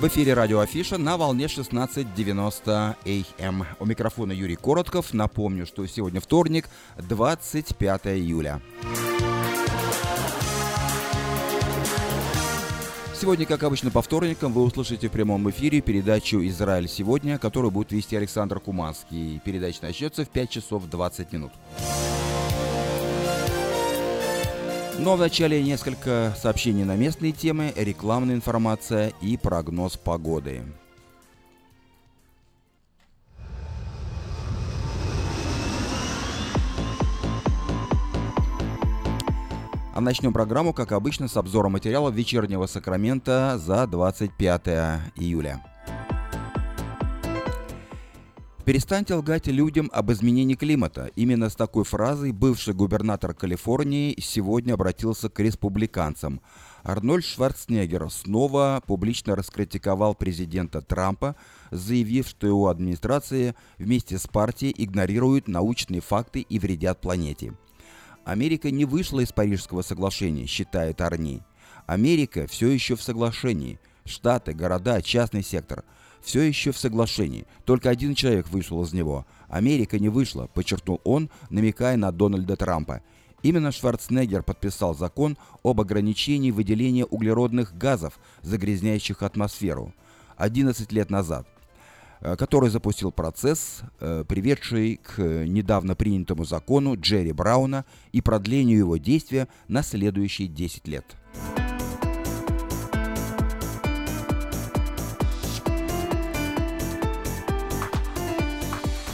В эфире радио Афиша на волне 16.90 АМ. У микрофона Юрий Коротков. Напомню, что сегодня вторник, 25 июля. Сегодня, как обычно, по вторникам вы услышите в прямом эфире передачу «Израиль сегодня», которую будет вести Александр Куманский. Передача начнется в 5 часов 20 минут. Но в начале несколько сообщений на местные темы, рекламная информация и прогноз погоды. А начнем программу, как обычно, с обзора материалов вечернего Сакрамента за 25 июля. Перестаньте лгать людям об изменении климата. Именно с такой фразой бывший губернатор Калифорнии сегодня обратился к республиканцам. Арнольд Шварценеггер снова публично раскритиковал президента Трампа, заявив, что его администрация вместе с партией игнорирует научные факты и вредят планете. Америка не вышла из Парижского соглашения, считает Арни. Америка все еще в соглашении. Штаты, города, частный сектор – все еще в соглашении. Только один человек вышел из него. Америка не вышла, подчеркнул он, намекая на Дональда Трампа. Именно Шварценеггер подписал закон об ограничении выделения углеродных газов, загрязняющих атмосферу, 11 лет назад, э, который запустил процесс, э, приведший к недавно принятому закону Джерри Брауна и продлению его действия на следующие 10 лет.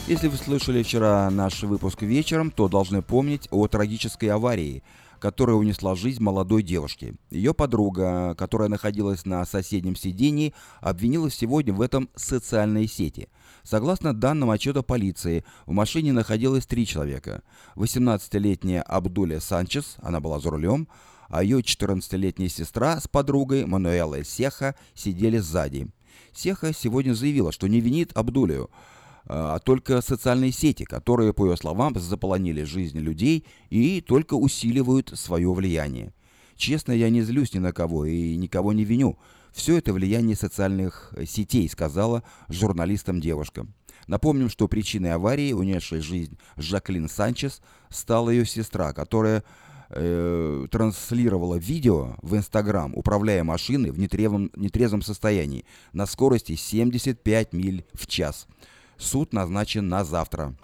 Если вы слышали вчера наш выпуск вечером, то должны помнить о трагической аварии, которая унесла жизнь молодой девушки. Ее подруга, которая находилась на соседнем сидении, обвинилась сегодня в этом социальной сети. Согласно данным отчета полиции, в машине находилось три человека. 18-летняя Абдуля Санчес, она была за рулем, а ее 14-летняя сестра с подругой Мануэлой Сеха сидели сзади. Сеха сегодня заявила, что не винит Абдулю, а только социальные сети, которые, по ее словам, заполонили жизнь людей и только усиливают свое влияние. Честно, я не злюсь ни на кого и никого не виню. Все это влияние социальных сетей, сказала журналистам девушка. Напомним, что причиной аварии, унесшей жизнь Жаклин Санчес, стала ее сестра, которая э, транслировала видео в Инстаграм, управляя машиной в нетрезвом, нетрезвом состоянии на скорости 75 миль в час. Суд назначен на завтра.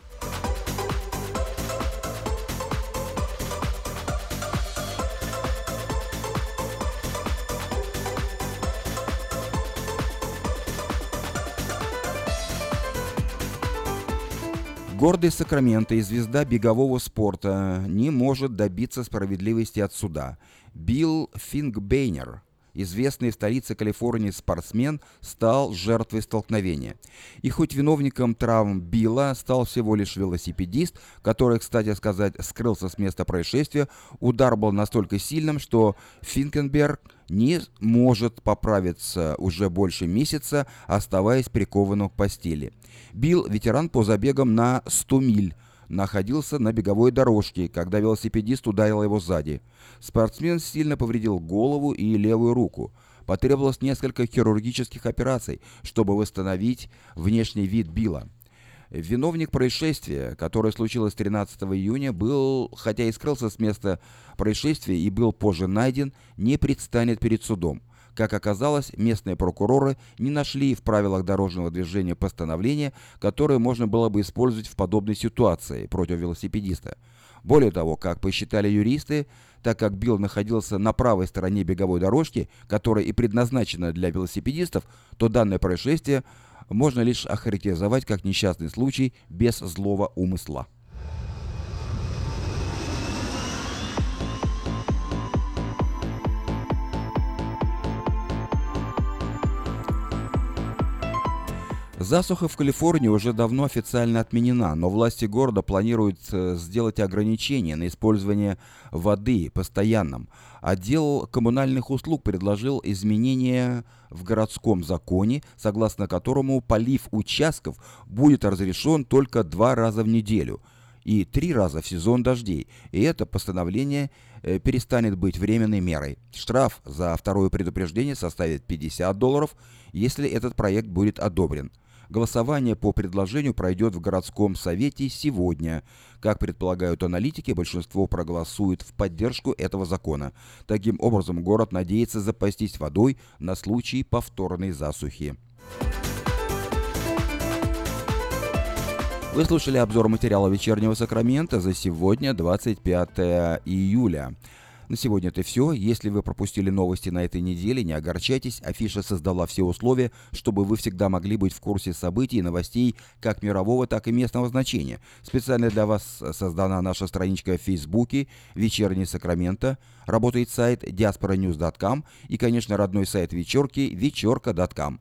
Гордый Сакраменто и звезда бегового спорта не может добиться справедливости от суда. Билл Фингбейнер – известный в столице Калифорнии спортсмен, стал жертвой столкновения. И хоть виновником травм Билла стал всего лишь велосипедист, который, кстати сказать, скрылся с места происшествия, удар был настолько сильным, что Финкенберг не может поправиться уже больше месяца, оставаясь прикованным к постели. Билл – ветеран по забегам на 100 миль, находился на беговой дорожке, когда велосипедист ударил его сзади. Спортсмен сильно повредил голову и левую руку. Потребовалось несколько хирургических операций, чтобы восстановить внешний вид Билла. Виновник происшествия, которое случилось 13 июня, был, хотя и скрылся с места происшествия и был позже найден, не предстанет перед судом. Как оказалось, местные прокуроры не нашли в правилах дорожного движения постановления, которое можно было бы использовать в подобной ситуации против велосипедиста. Более того, как посчитали юристы, так как Билл находился на правой стороне беговой дорожки, которая и предназначена для велосипедистов, то данное происшествие можно лишь охарактеризовать как несчастный случай без злого умысла. Засуха в Калифорнии уже давно официально отменена, но власти города планируют э, сделать ограничения на использование воды постоянным. Отдел коммунальных услуг предложил изменения в городском законе, согласно которому полив участков будет разрешен только два раза в неделю и три раза в сезон дождей. И это постановление э, перестанет быть временной мерой. Штраф за второе предупреждение составит 50 долларов, если этот проект будет одобрен. Голосование по предложению пройдет в городском совете сегодня. Как предполагают аналитики, большинство проголосует в поддержку этого закона. Таким образом, город надеется запастись водой на случай повторной засухи. Вы слушали обзор материала «Вечернего Сакрамента» за сегодня, 25 июля. На сегодня это все. Если вы пропустили новости на этой неделе, не огорчайтесь. Афиша создала все условия, чтобы вы всегда могли быть в курсе событий и новостей как мирового, так и местного значения. Специально для вас создана наша страничка в Фейсбуке «Вечерний Сакраменто». Работает сайт diasporanews.com и, конечно, родной сайт вечерки vecherka.com.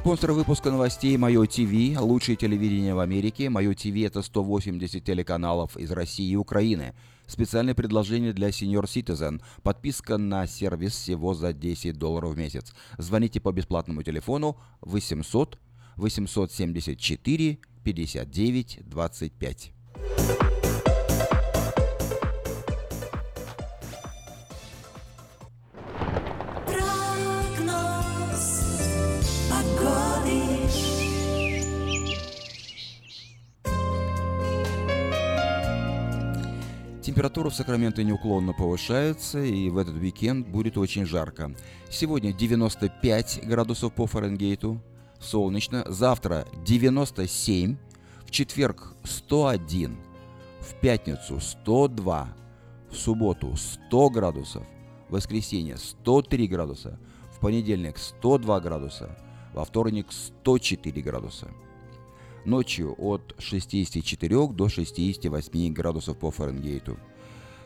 Спонсор выпуска новостей Мое ТВ, лучшее телевидение в Америке. Мое ТВ это 180 телеканалов из России и Украины. Специальное предложение для Senior Citizen. Подписка на сервис всего за 10 долларов в месяц. Звоните по бесплатному телефону 800 874 59 25. Температура в Сакраменто неуклонно повышается, и в этот уикенд будет очень жарко. Сегодня 95 градусов по Фаренгейту, солнечно. Завтра 97, в четверг 101, в пятницу 102, в субботу 100 градусов, в воскресенье 103 градуса, в понедельник 102 градуса, во вторник 104 градуса ночью от 64 до 68 градусов по Фаренгейту.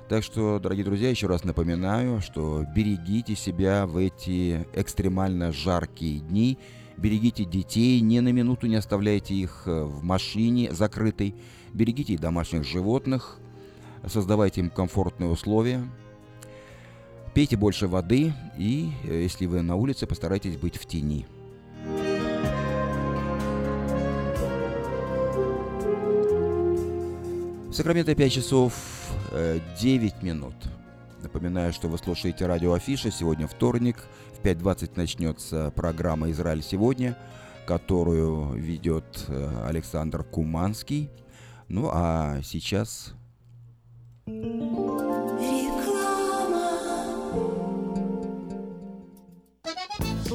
Так что, дорогие друзья, еще раз напоминаю, что берегите себя в эти экстремально жаркие дни, берегите детей, ни на минуту не оставляйте их э, в машине закрытой, берегите домашних животных, создавайте им комфортные условия, пейте больше воды и, э, если вы на улице, постарайтесь быть в тени. Сакраменто 5 часов 9 э, минут. Напоминаю, что вы слушаете радио Афиша. Сегодня вторник. В 5.20 начнется программа «Израиль сегодня», которую ведет э, Александр Куманский. Ну а сейчас...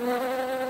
哈 哈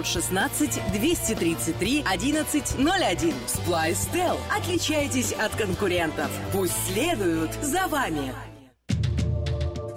916 233 1101. Splice Tel. Отличайтесь от конкурентов. Пусть следуют за вами.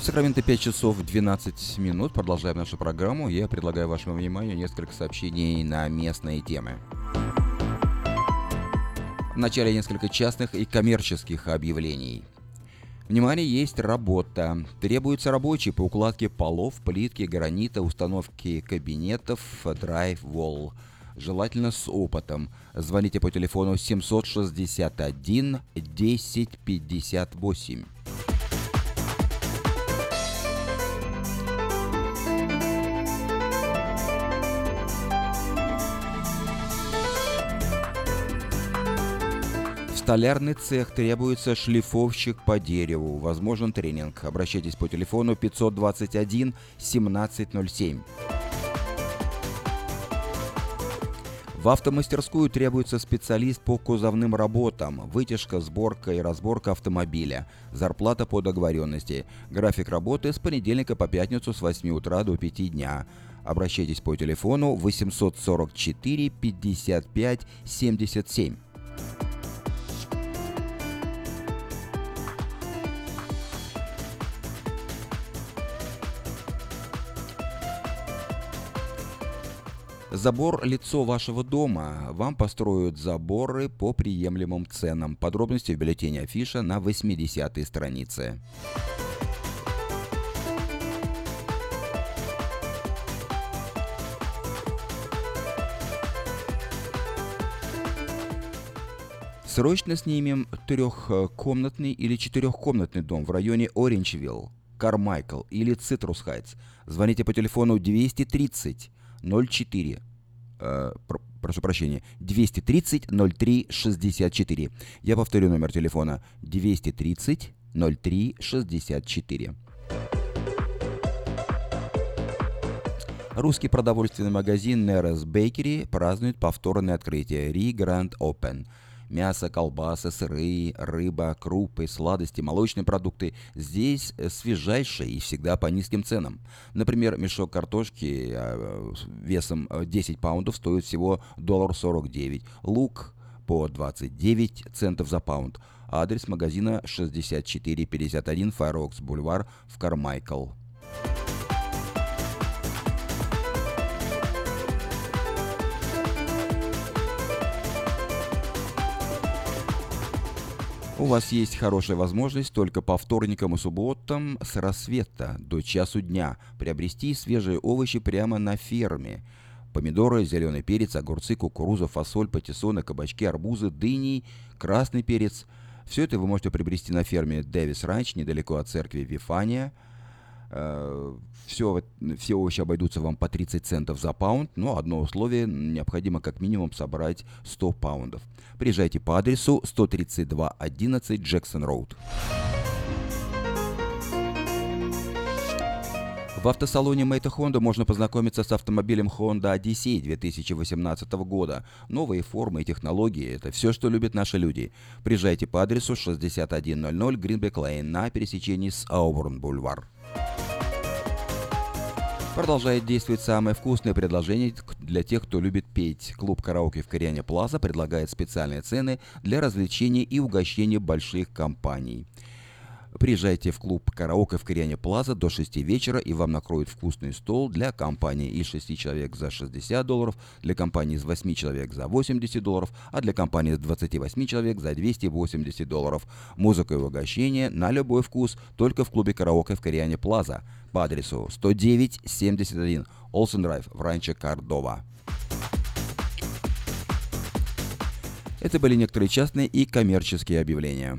В Сакраменто 5 часов 12 минут. Продолжаем нашу программу. Я предлагаю вашему вниманию несколько сообщений на местные темы. Вначале несколько частных и коммерческих объявлений. Внимание, есть работа. Требуется рабочий по укладке полов, плитки, гранита, установке кабинетов, драйв-волл. Желательно с опытом. Звоните по телефону 761 1058. Столярный цех требуется шлифовщик по дереву. Возможен тренинг. Обращайтесь по телефону 521 1707. В автомастерскую требуется специалист по кузовным работам, вытяжка, сборка и разборка автомобиля, зарплата по договоренности, график работы с понедельника по пятницу с 8 утра до 5 дня. Обращайтесь по телефону 844 55 77. Забор лицо вашего дома. Вам построят заборы по приемлемым ценам. Подробности в бюллетене афиша на 80-й странице. Срочно снимем трехкомнатный или четырехкомнатный дом в районе Оринджвилл, Кармайкл или Цитрус Хайтс. Звоните по телефону 230 04 э, прошу прощения, 230 03 64. Я повторю номер телефона 230 03 64. Русский продовольственный магазин Neres Bakery празднует повторное открытие Re Grand Open – Мясо, колбасы, сыры, рыба, крупы, сладости, молочные продукты здесь э, свежайшие и всегда по низким ценам. Например, мешок картошки э, весом 10 э, паундов стоит всего доллар 49. Лук по 29 центов за паунд. Адрес магазина 6451 Файрокс Бульвар в Кармайкл. У вас есть хорошая возможность только по вторникам и субботам с рассвета до часу дня приобрести свежие овощи прямо на ферме. Помидоры, зеленый перец, огурцы, кукуруза, фасоль, патиссоны, кабачки, арбузы, дыни, красный перец. Все это вы можете приобрести на ферме Дэвис Ранч, недалеко от церкви Вифания – все, все овощи обойдутся вам по 30 центов за паунд, но одно условие, необходимо как минимум собрать 100 паундов. Приезжайте по адресу 13211 Джексон Роуд. В автосалоне Мэйта Honda можно познакомиться с автомобилем Honda Odyssey 2018 года. Новые формы и технологии – это все, что любят наши люди. Приезжайте по адресу 6100 Greenback Lane на пересечении с Ауборн Бульвар. Продолжает действовать самое вкусное предложение для тех, кто любит петь. Клуб караоке в Кориане Плаза предлагает специальные цены для развлечения и угощения больших компаний. Приезжайте в клуб «Караоке» в Кориане Плаза до 6 вечера, и вам накроют вкусный стол для компании из 6 человек за 60 долларов, для компании из 8 человек за 80 долларов, а для компании из 28 человек за 280 долларов. Музыка и угощение на любой вкус только в клубе «Караоке» в Кориане Плаза по адресу 10971 Олсен Драйв в Ранче Кордова. Это были некоторые частные и коммерческие объявления.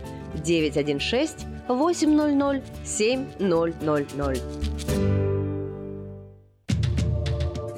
916 800 7000.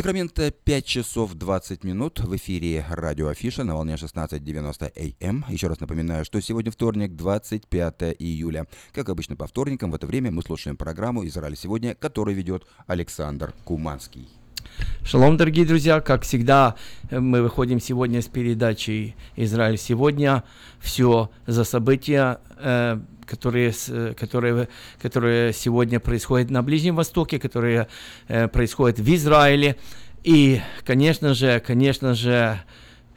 Сакраменто 5 часов 20 минут в эфире радио Афиша на волне 16.90 АМ. Эм. Еще раз напоминаю, что сегодня вторник, 25 июля. Как обычно по вторникам в это время мы слушаем программу «Израиль сегодня», которую ведет Александр Куманский. Шалом, дорогие друзья! Как всегда, мы выходим сегодня с передачей «Израиль сегодня». Все за события, э, которые, которые, которые сегодня происходят на Ближнем Востоке, которые э, происходят в Израиле. И, конечно же, конечно же,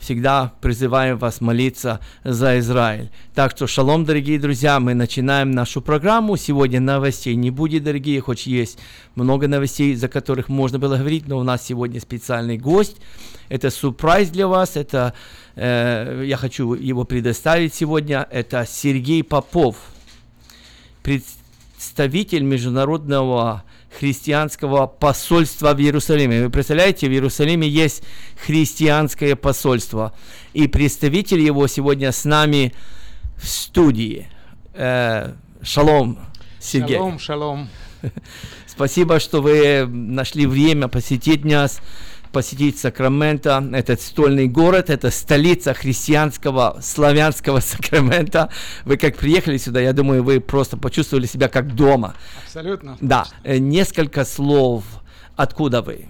всегда призываем вас молиться за Израиль. Так что шалом, дорогие друзья, мы начинаем нашу программу. Сегодня новостей не будет, дорогие, хоть есть много новостей, за которых можно было говорить, но у нас сегодня специальный гость. Это сюрприз для вас, это э, я хочу его предоставить сегодня. Это Сергей Попов, представитель Международного христианского посольства в Иерусалиме. Вы представляете, в Иерусалиме есть христианское посольство. И представитель его сегодня с нами в студии. Э, шалом, Сергей. Шалом, шалом. Спасибо, что вы нашли время посетить нас посетить Сакраменто, этот стольный город, это столица христианского, славянского Сакрамента. Вы как приехали сюда, я думаю, вы просто почувствовали себя как дома. Абсолютно. Да, э, несколько слов. Откуда вы?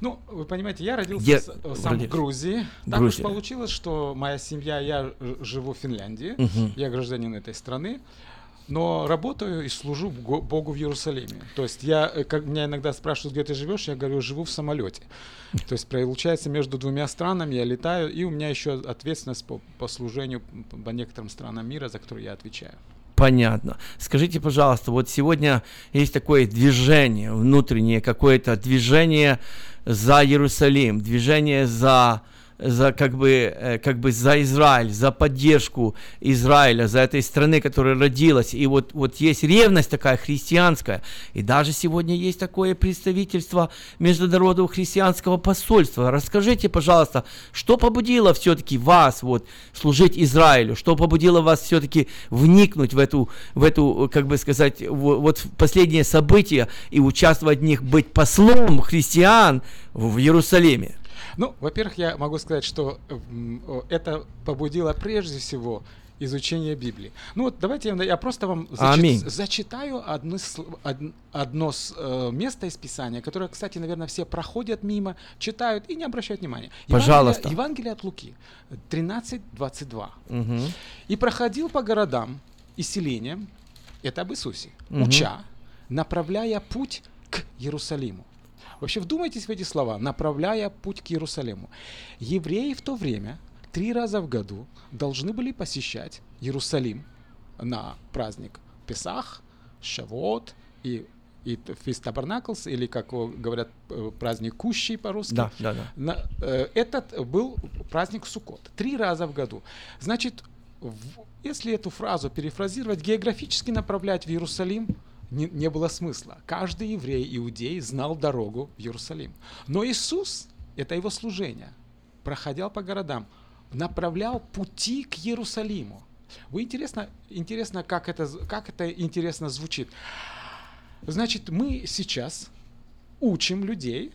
Ну, вы понимаете, я родился с- э, сам родились? в Грузии. Так Грузия. уж получилось, что моя семья, я живу в Финляндии, Мгм. я гражданин этой страны, но работаю и служу Богу в Иерусалиме. То есть я, э, как меня иногда спрашивают, где ты живешь, я говорю, живу в самолете. То есть получается между двумя странами я летаю, и у меня еще ответственность по, по служению по некоторым странам мира, за которые я отвечаю. Понятно. Скажите, пожалуйста, вот сегодня есть такое движение внутреннее, какое-то движение за Иерусалим, движение за за как бы, э, как бы за Израиль, за поддержку Израиля, за этой страны, которая родилась. И вот, вот есть ревность такая христианская. И даже сегодня есть такое представительство Международного христианского посольства. Расскажите, пожалуйста, что побудило все-таки вас вот, служить Израилю? Что побудило вас все-таки вникнуть в эту, в эту, как бы сказать, в- вот последние события и участвовать в них, быть послом христиан в Иерусалиме? Ну, во-первых, я могу сказать, что это побудило прежде всего изучение Библии. Ну вот давайте я, просто вам зачи- Аминь. зачитаю одно, одно э, место из Писания, которое, кстати, наверное, все проходят мимо, читают и не обращают внимания. Пожалуйста. Евангелие, Евангелие от Луки 13.22. Мгм. И проходил по городам и селениям, это об Иисусе, Мгм. уча, направляя путь к Иерусалиму. Вообще вдумайтесь в эти слова, направляя путь к Иерусалиму. Евреи в то время три раза в году должны были посещать Иерусалим на праздник Песах, Шавот и и Фист Табернаклс, или, как говорят, э, праздник Кущий по-русски. Да, да, да. На- э, этот был праздник Суккот. Три раза в году. Значит, в- если эту фразу перефразировать, географически направлять в Иерусалим не, не было смысла. Каждый еврей, иудей знал дорогу в Иерусалим. Но Иисус, это его служение, проходил по городам, направлял пути к Иерусалиму. Вы интересно, интересно как, это, как это интересно звучит. Значит, мы сейчас учим людей,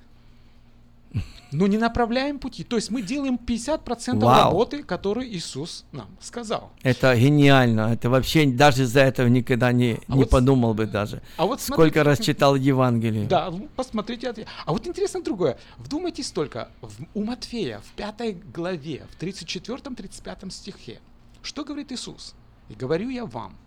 но не направляем пути. То есть мы делаем 50% Вау. работы, которую Иисус нам сказал. Это гениально. Это вообще даже за этого никогда не, А не вот подумал бы даже. а вот Сколько смотрите, раз читал Евангелие. Да, посмотрите. А вот интересно другое. Вдумайтесь только, в- у Матфея в пятой главе, в 34-35 стихе, что говорит Иисус? «И говорю я вам,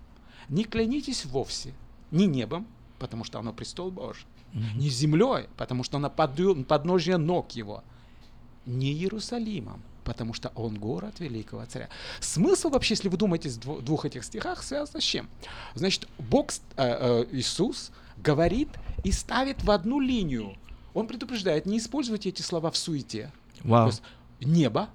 не клянитесь вовсе ни небом, потому что оно престол Божий, ни землей, потому что оно подъё- подножие ног его, не Иерусалимом, потому что он город великого царя. Смысл вообще, если вы думаете в дво- двух этих стихах, связан с чем? Значит, Бог, э, э, Иисус говорит и ставит в одну линию. Он предупреждает, не используйте эти слова в суете. Есть небо,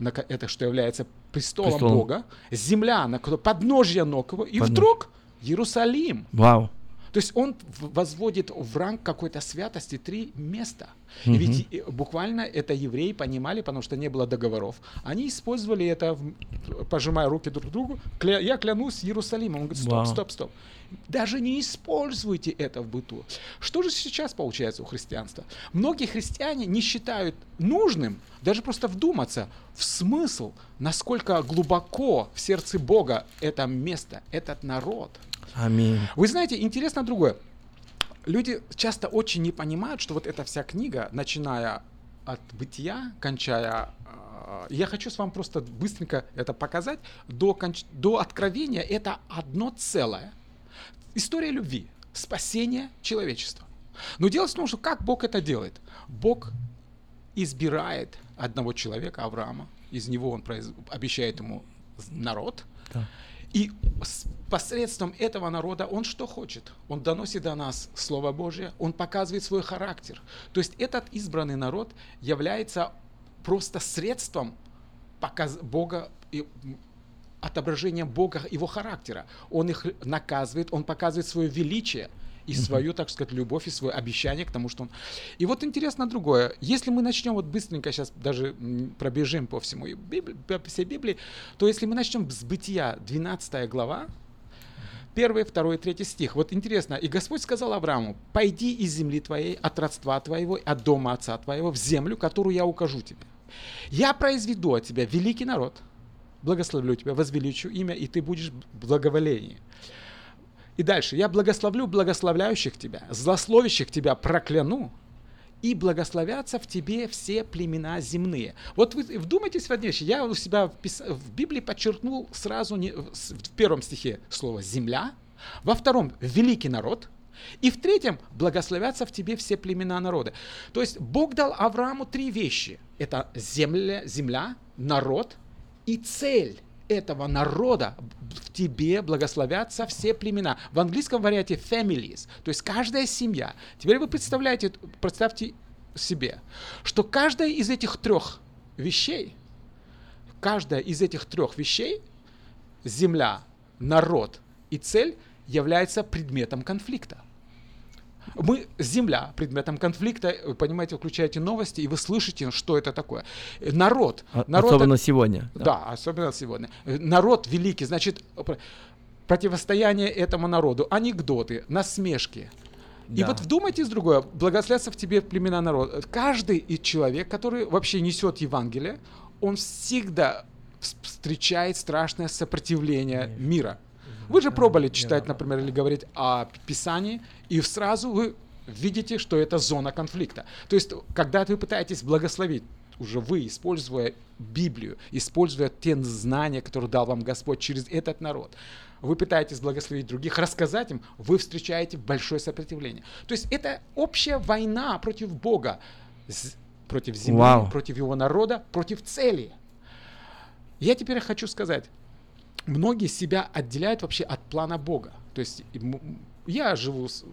на это что является престолом, Престолом. Бога, земля, на подножье ног его, и Подножье. вдруг Иерусалим. Вау. То есть он возводит в ранг какой-то святости три места. И Мгм. ведь и- буквально это евреи понимали, потому что не было договоров. Они использовали это, пожимая руки друг другу. «Кля- я клянусь Иерусалимом. Он говорит, стоп, Вау. стоп, стоп. Даже не используйте это в быту. Что же сейчас получается у христианства? Многие христиане не считают нужным даже просто вдуматься в смысл, насколько глубоко в сердце Бога это место, этот народ. Аминь. Вы знаете, интересно другое. Люди часто очень не понимают, что вот эта вся книга, начиная от бытия, кончая... э, Я хочу с вами просто быстренько это показать. До, конч- до откровения это одно целое. История любви, спасение человечества. Но дело в том, что как Бог это делает? Бог избирает одного человека, Авраама, из него он произ- обещает ему народ, Да. И посредством этого народа он что хочет? Он доносит до нас Слово Божье, он показывает свой характер. То есть этот избранный народ является просто средством показ- Бога, и, отображением Бога, его характера. Он их наказывает, он показывает свое величие и свою, так сказать, любовь, и свое обещание к тому, что он... И вот интересно другое. Если мы начнем вот быстренько сейчас даже пробежим по всему Библи- по всей Библии, то если мы начнем с Бытия 12 глава, первый, второй, третий стих. Вот интересно. «И Господь сказал Аврааму, пойди из земли твоей, от родства твоего, от дома отца твоего, в землю, которую я укажу тебе. Я произведу от тебя великий народ, благословлю тебя, возвеличу имя, и ты будешь в благоволении. И дальше. Я благословлю благословляющих тебя, злословящих тебя прокляну, и благословятся в тебе все племена земные. Вот вы вдумайтесь в одну вещь. Я у себя в, Библии подчеркнул сразу не- в первом стихе слово «земля», во втором «великий народ», и в третьем благословятся в тебе все племена народа. То есть Бог дал Аврааму три вещи. Это земля, земля народ и цель этого народа в тебе благословятся все племена. В английском варианте families, то есть каждая семья. Теперь вы представляете, представьте себе, что каждая из этих трех вещей, каждая из этих трех вещей, земля, народ и цель, является предметом конфликта. Мы, земля, предметом конфликта, вы понимаете, включаете новости, и вы слышите, что это такое. Народ. А- народ особенно это- сегодня, да. Да. особенно сегодня. Э, Народ великий, значит, про- противостояние этому народу, анекдоты, насмешки. И Да. вот вдумайтесь другое, благословятся в тебе племена народа. Каждый из человек, который вообще несет Евангелие, он всегда вс- встречает страшное сопротивление мира. Вы же пробовали читать, например, или говорить о Писании, и сразу вы видите, что это зона конфликта. То есть, когда вы пытаетесь благословить, уже вы, используя Библию, используя те знания, которые дал вам Господь через этот народ, вы пытаетесь благословить других, рассказать им, вы встречаете большое сопротивление. То есть это общая война против Бога, против земли, Вау. против его народа, против цели. Я теперь хочу сказать, многие себя отделяют вообще от плана Бога. То есть я живу с...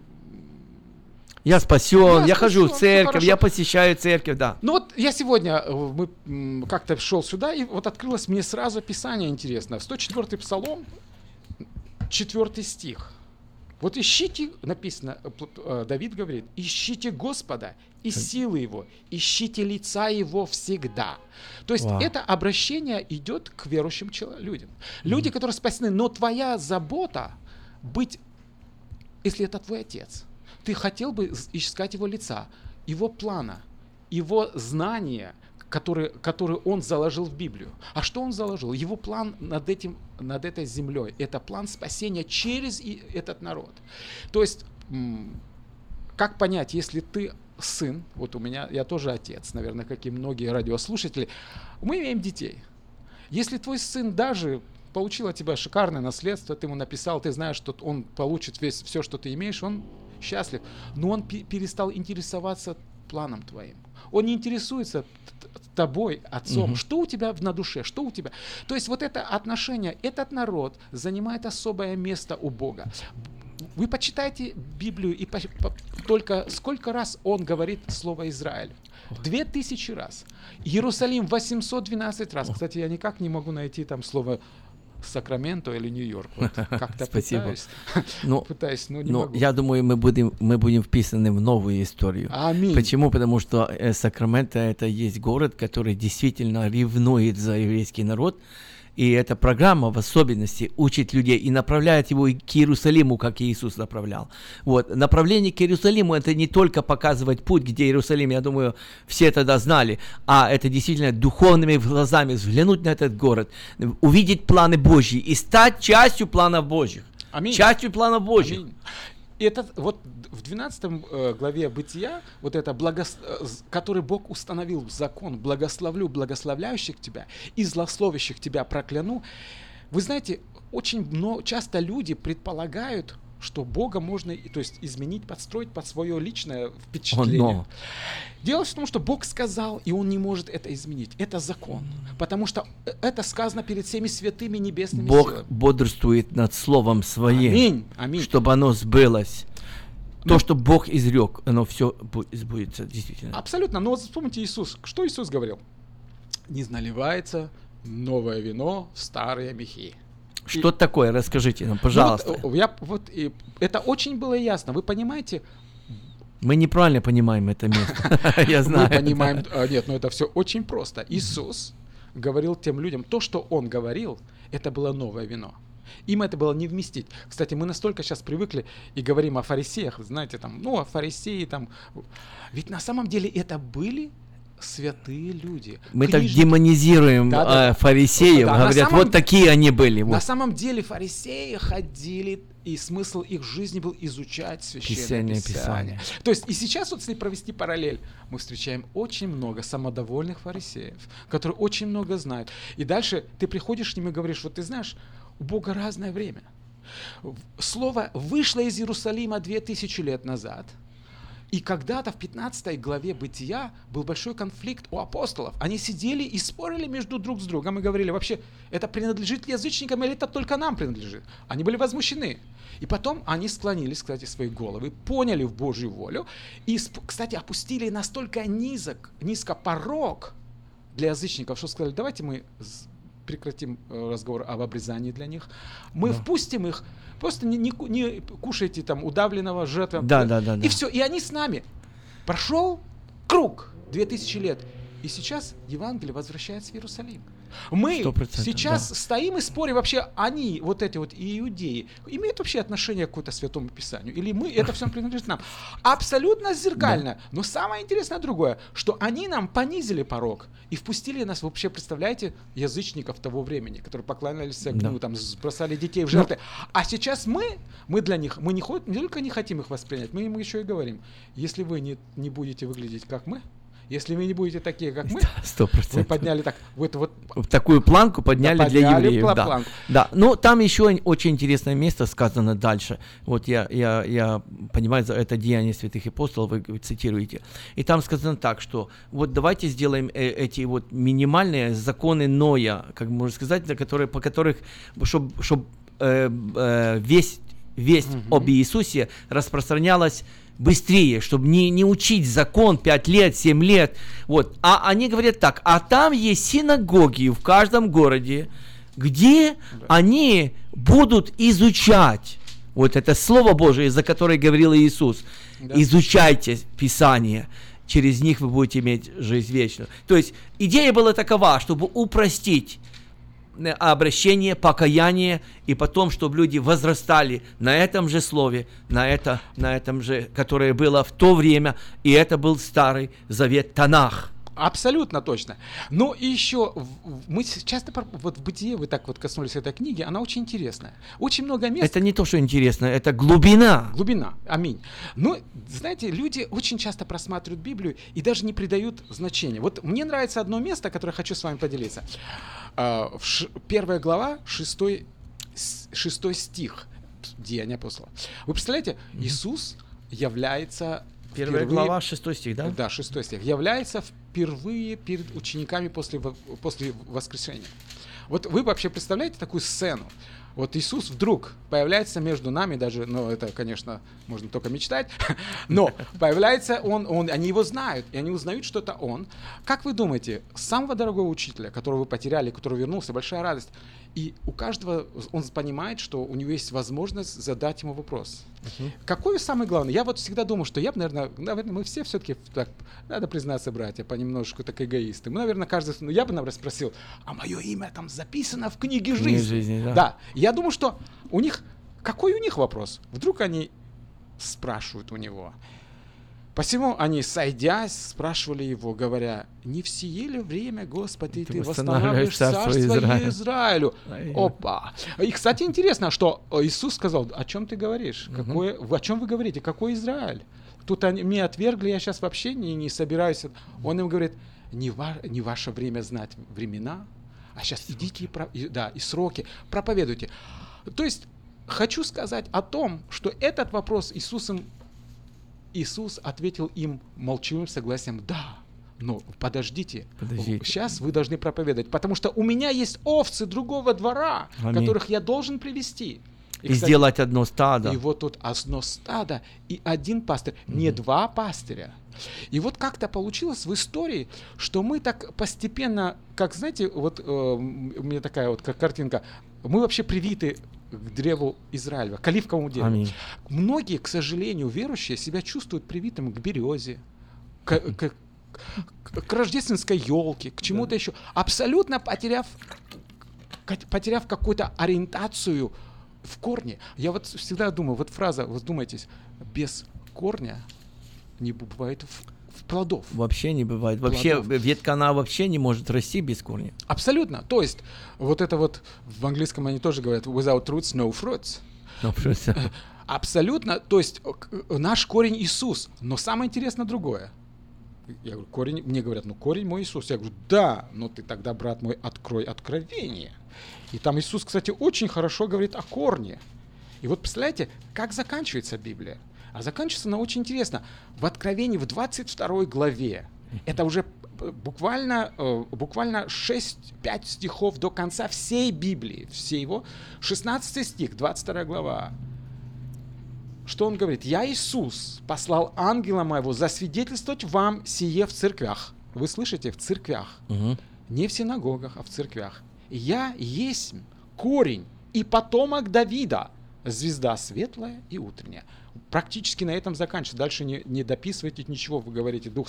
Я спасен, Я я, хожу в церковь, хорошо. я посещаю церковь, да. Ну вот я сегодня, э, мы как-то шел сюда, и вот открылось мне сразу Писание интересно. 104 Псалом, 4 стих. Вот ищите, написано, э, э, Давид говорит, ищите Господа и силы Его, ищите лица Его всегда. То есть Вау. это обращение идет к верующим людям. Люди, которые спасены, но твоя забота быть, если это твой отец, ты хотел бы искать его лица, его плана, его знания, которые, которые он заложил в Библию. А что он заложил? Его план над, этим, над этой землей. Это план спасения через и этот народ. То есть, как понять, если ты сын, вот у меня, я тоже отец, наверное, как и многие радиослушатели, мы имеем детей. Если твой сын даже получил от тебя шикарное наследство, ты ему написал, ты знаешь, что он получит весь, все, что ты имеешь, он счастлив. Но он пе- перестал интересоваться планом твоим. Он не интересуется тобой, отцом. Мгм. Что у тебя на душе? Что у тебя? То есть вот это отношение, этот народ занимает особое место у Бога. Вы почитайте Библию и по- по- только сколько раз он говорит слово Израиль? Две тысячи раз. Иерусалим 812 раз. Кстати, я никак не могу найти там слово Сакраменто или Нью-Йорк. Вот как-то Спасибо. пытаюсь. Ну, пытаюсь, но не ну, могу. я думаю, мы будем, мы будем вписаны в новую историю. Аминь. Почему? Потому что э, Сакраменто это есть город, который действительно ревнует за еврейский народ. И эта программа в особенности учит людей и направляет его к Иерусалиму, как Иисус направлял. Вот. Направление к Иерусалиму это не только показывать путь, где Иерусалим, я думаю, все тогда знали, а это действительно духовными глазами взглянуть на этот город, увидеть планы Божьи и стать частью планов Божьих. Аминь. Частью планов Божьих. Аминь. И это вот в 12 э, главе Бытия, вот это, благос... э, который Бог установил закон, благословлю благословляющих тебя и злословящих тебя прокляну. Вы знаете, очень мно... часто люди предполагают, что Бога можно, то есть изменить, подстроить под свое личное впечатление. но. Дело в том, что Бог сказал, и Он не может это изменить. Это закон. Потому что э, это сказано перед всеми святыми небесными Бог силами. бодрствует над словом своим, Аминь, аминь. чтобы оно сбылось. То, что Бог изрек, оно все сбудется действительно. Абсолютно. Но вот вспомните Иисус. Что Иисус говорил? Не наливается новое вино в старые мехи. Что такое? Расскажите нам, пожалуйста. Ну, вот, я, вот, и, это очень было ясно. Вы понимаете, мы неправильно понимаем это место. Я знаю. Мы понимаем, а, нет, но это все очень просто. Иисус говорил тем людям, то, что Он говорил, это было новое вино. Им это было не вместить. Кстати, мы настолько сейчас привыкли и говорим о фарисеях, знаете, там, ну, о фарисеи, там. Ведь на самом деле это были святые люди. Мы книжники. так демонизируем да, да. Э, фарисеев, да, говорят, самом, вот такие они были. На вот. самом деле фарисеи ходили, и смысл их жизни был изучать священное писание. писание. То есть и сейчас вот если провести параллель, мы встречаем очень много самодовольных фарисеев, которые очень много знают. И дальше ты приходишь к ним и говоришь, вот ты знаешь, у Бога разное время. Слово вышло из Иерусалима две тысячи лет назад – и когда-то в 15 главе Бытия был большой конфликт у апостолов. Они сидели и спорили между друг с другом и говорили, вообще, это принадлежит ли язычникам или это только нам принадлежит? Они были возмущены. И потом они склонились, кстати, свои головы, поняли в Божью волю и, кстати, опустили настолько низок, низко порог для язычников, что сказали, давайте мы прекратим э, разговор об обрезании для них. Мы да. впустим их, просто не, не, не кушайте там удавленного жертвы. Да, да, да. И да. все, и они с нами. Прошел круг, две тысячи лет. И сейчас Евангелие возвращается в Иерусалим. Мы сейчас да. стоим и спорим вообще, они, вот эти вот иудеи, имеют вообще отношение к какому-то святому писанию? Или мы, это все принадлежит нам? Абсолютно зеркально. Да. Но самое интересное другое, что они нам понизили порог и впустили нас, вообще, представляете, язычников того времени, которые поклонялись огню, да. там, бросали детей в жертвы. Но... А сейчас мы, мы для них, мы не, не только не хотим их воспринять, мы им еще и говорим, если вы не, не будете выглядеть как мы, если вы не будете такие, как мы, 100%. вы подняли так, вот, вот такую планку подняли, да, для евреев. Да. Планку. да, но там еще очень интересное место сказано дальше. Вот я, я, я понимаю, это деяние святых апостолов, вы, цитируете. И там сказано так, что вот давайте сделаем э, эти вот минимальные законы Ноя, как можно сказать, для которых, по которых, чтобы чтоб, э, э, весь весть угу. об Иисусе распространялась быстрее, чтобы не, не учить закон 5 лет, 7 лет. Вот. А они говорят так, а там есть синагоги в каждом городе, где да. они будут изучать вот это Слово Божие, за которое говорил Иисус. Да. Изучайте Писание через них вы будете иметь жизнь вечную. То есть идея была такова, чтобы упростить обращение, покаяние, и потом, чтобы люди возрастали на этом же слове, на, это, на этом же, которое было в то время, и это был Старый Завет Танах. Абсолютно точно. Но и еще мы часто вот в бытие вы так вот коснулись этой книги, она очень интересная. Очень много мест. Это не то, что интересно, это глубина. Глубина. Аминь. Но знаете, люди очень часто просматривают Библию и даже не придают значения. Вот мне нравится одно место, которое хочу с вами поделиться. А, первая глава, шестой, шестой стих Деяния апостола. Вы представляете, Иисус является Первая впервые, глава, шестой стих, да? Да, шестой стих. Является впервые перед учениками после, после воскрешения. Вот вы вообще представляете такую сцену? Вот Иисус вдруг появляется между нами, даже, ну, это, конечно, можно только мечтать, но появляется он, он, они его знают, и они узнают, что это он. Как вы думаете, самого дорогого учителя, которого вы потеряли, который вернулся, большая радость, и у каждого он понимает, что у него есть возможность задать ему вопрос. Uh-huh. Какой самый главный? Я вот всегда думаю, что я бы, наверное, наверное, мы все все-таки, так, надо признаться, братья, понемножечку так эгоисты. Мы, наверное, каждый, ну, я бы, наверное, спросил, а мое имя там записано в книге жизни. жизни да. да. Я думаю, что у них, какой у них вопрос? Вдруг они спрашивают у него, Посему они, сойдясь, спрашивали его, говоря, не в сие ли время, Господи, ты, ты восстанавливаешь царство, царство Израилю? Израилю? Опа! И, кстати, интересно, что Иисус сказал, о чем ты говоришь? Угу. Какое, о чем вы говорите? Какой Израиль? Тут они меня отвергли, я сейчас вообще не, не собираюсь. Он им говорит, не, ва, не ваше время знать времена, а сейчас сроки. идите и, про, и, да, и сроки, проповедуйте. То есть хочу сказать о том, что этот вопрос Иисусом Иисус ответил им молчаливым согласием «Да». Но подождите, подождите, сейчас вы должны проповедовать, потому что у меня есть овцы другого двора, Аминь. которых я должен привести. И, и кстати, сделать одно стадо. И вот тут одно стадо и один пастырь, угу. не два пастыря. И вот как-то получилось в истории, что мы так постепенно, как знаете, вот э, у меня такая вот картинка, мы вообще привиты к древу Израиля, к оливковому дереву. Аминь. Многие, к сожалению, верующие себя чувствуют привитым к березе, к, к- к- к рождественской елке, к чему-то еще, абсолютно потеряв, потеряв какую-то ориентацию в корне. Я вот всегда думаю, вот фраза, вот думайтесь, без корня не бывает в плодов. Вообще не бывает. Вообще Плодов. ветка, она вообще не может расти без корня. Абсолютно. То есть, вот это вот в английском они тоже говорят without roots, no fruits. Ну, просто- Абсолютно. То есть, э, э, наш корень Иисус. Но самое интересное другое. Я говорю, корень, мне говорят, ну корень мой Иисус. Я говорю, да, но ты тогда, брат мой, открой откровение. И там Иисус, кстати, очень хорошо говорит о корне. И вот представляете, как заканчивается Библия? А заканчивается она очень интересно. В Откровении, в 22 главе, это уже буквально, э, буквально 6-5 стихов до конца всей Библии, всей его, 16 стих, 22 глава. Что он говорит? «Я, Иисус, послал ангела моего засвидетельствовать вам сие в церквях». Вы слышите? В церквях. Мгм. Не в синагогах, а в церквях. «Я есть корень и потомок Давида, звезда светлая и утренняя». Практически на этом заканчивается. Дальше не, не дописывайте ничего, вы говорите, дух,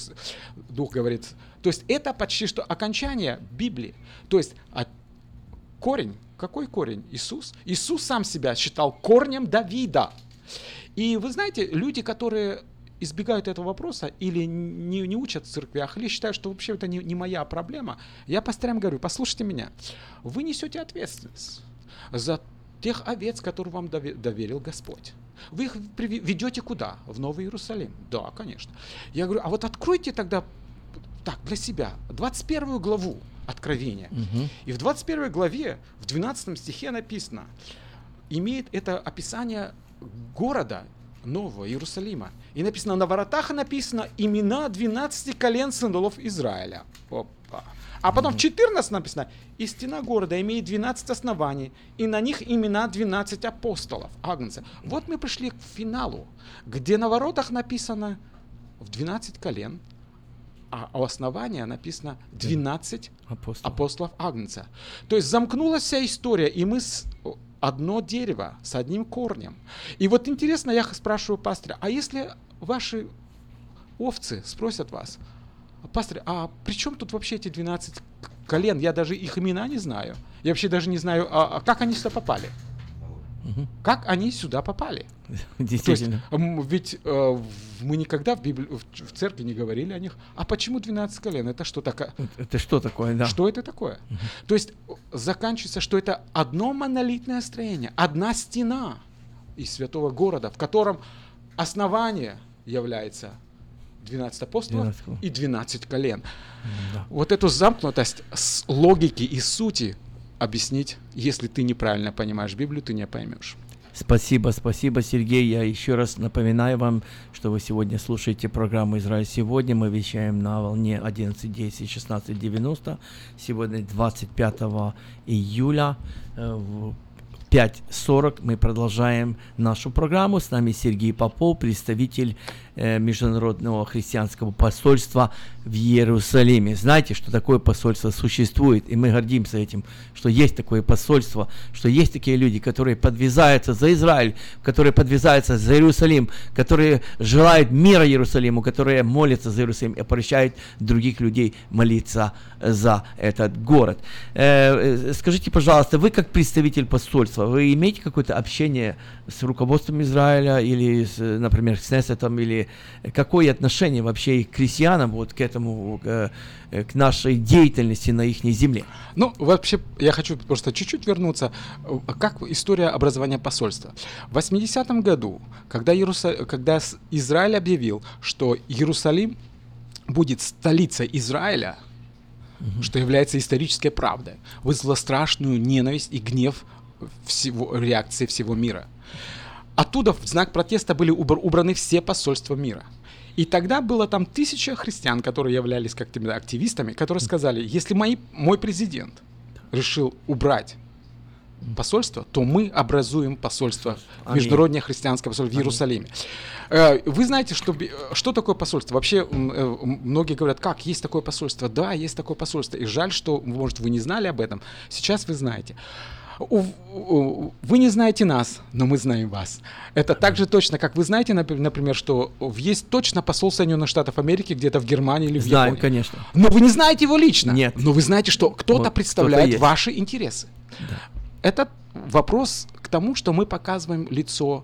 дух говорит. То есть это почти что окончание Библии. То есть от корень, какой корень? Иисус. Иисус сам себя считал корнем Давида. И вы знаете, люди, которые избегают этого вопроса или не, не учат в церквях, или считают, что вообще это не, не моя проблема, я постоянно говорю, послушайте меня, вы несете ответственность за тех овец, которые вам дове- доверил Господь. Вы их ведете куда? В Новый Иерусалим. Да, конечно. Я говорю, а вот откройте тогда так, для себя, 21 главу Откровения. Мгм. И в 21 главе, в 12 стихе написано, имеет это описание города Нового Иерусалима. И написано, на воротах написано имена 12 колен сыновов Израиля. Опа. А потом в 14 написано, и стена города имеет 12 оснований, и на них имена 12 апостолов, агнца. Вот мы пришли к финалу, где на воротах написано в 12 колен, а у основания написано 12 Апостолов. апостолов Агнца. То есть замкнулась вся история, и мы с одно дерево с одним корнем. И вот интересно, я спрашиваю пастыря, а если ваши овцы спросят вас, пастырь, а при чем тут вообще эти 12 к- колен? Я даже их имена не знаю. Я вообще даже не знаю, а, а как они сюда попали. Мгм. Как они сюда попали? То есть, Действительно. ведь э, мы никогда в, Библи- в церкви не говорили о них. А почему 12 колен? Это что такое? Это что такое, да? Что это такое? То есть э, заканчивается, что это одно монолитное строение, одна стена из святого города, в котором основание является 12 апостолов 12 апостолов. и 12 колен. Да. Вот эту замкнутость с логики и сути объяснить, если ты неправильно понимаешь Библию, ты не поймешь. Спасибо, спасибо, Сергей. Я еще раз напоминаю вам, что вы сегодня слушаете программу «Израиль сегодня». Мы вещаем на волне 11.10, 16.90. Сегодня 25 июля э, в 5.40 мы продолжаем нашу программу. С нами Сергей Попов, представитель Международного христианского посольства в Иерусалиме. Знаете, что такое посольство существует, и мы гордимся этим, что есть такое посольство, что есть такие люди, которые подвязаются за Израиль, которые подвязаются за Иерусалим, которые желают мира Иерусалиму, которые молятся за Иерусалим и обращают других людей молиться за этот город. Э, э, скажите, пожалуйста, вы как представитель посольства, вы имеете какое-то общение с руководством Израиля или, э, например, с Кнессетом, или какое отношение вообще к крестьянам вот к этому, к, э, к нашей деятельности на их земле? Ну, вообще, я хочу просто чуть-чуть вернуться. Э, Как история образования посольства. В 80-м году, когда, Иеруса- когда Израиль объявил, что Иерусалим будет столицей Израиля, что является исторической правдой, вызвало страшную ненависть и гнев всего, реакции всего мира. Оттуда в знак протеста были убр- убраны все посольства мира. И тогда было там тысяча христиан, которые являлись как-то активистами, которые сказали, если мои, мой президент решил убрать посольство, то мы образуем посольство, Аминь. международное христианское посольство в Иерусалиме. Э, Вы знаете, что, что такое посольство? Вообще, э, многие говорят, как, есть такое посольство? Да, есть такое посольство. И жаль, что, может, вы не знали об этом. Сейчас вы знаете. Вы не знаете нас, но мы знаем вас. Это так же точно, как вы знаете, напр- например, что есть точно посол Соединенных Штатов Америки где-то в Германии или в Знаю, Японии. конечно. Но вы не знаете его лично. Нет. Но вы знаете, что кто-то Вот, представляет есть. ваши интересы. Это вопрос к тому, что мы показываем лицо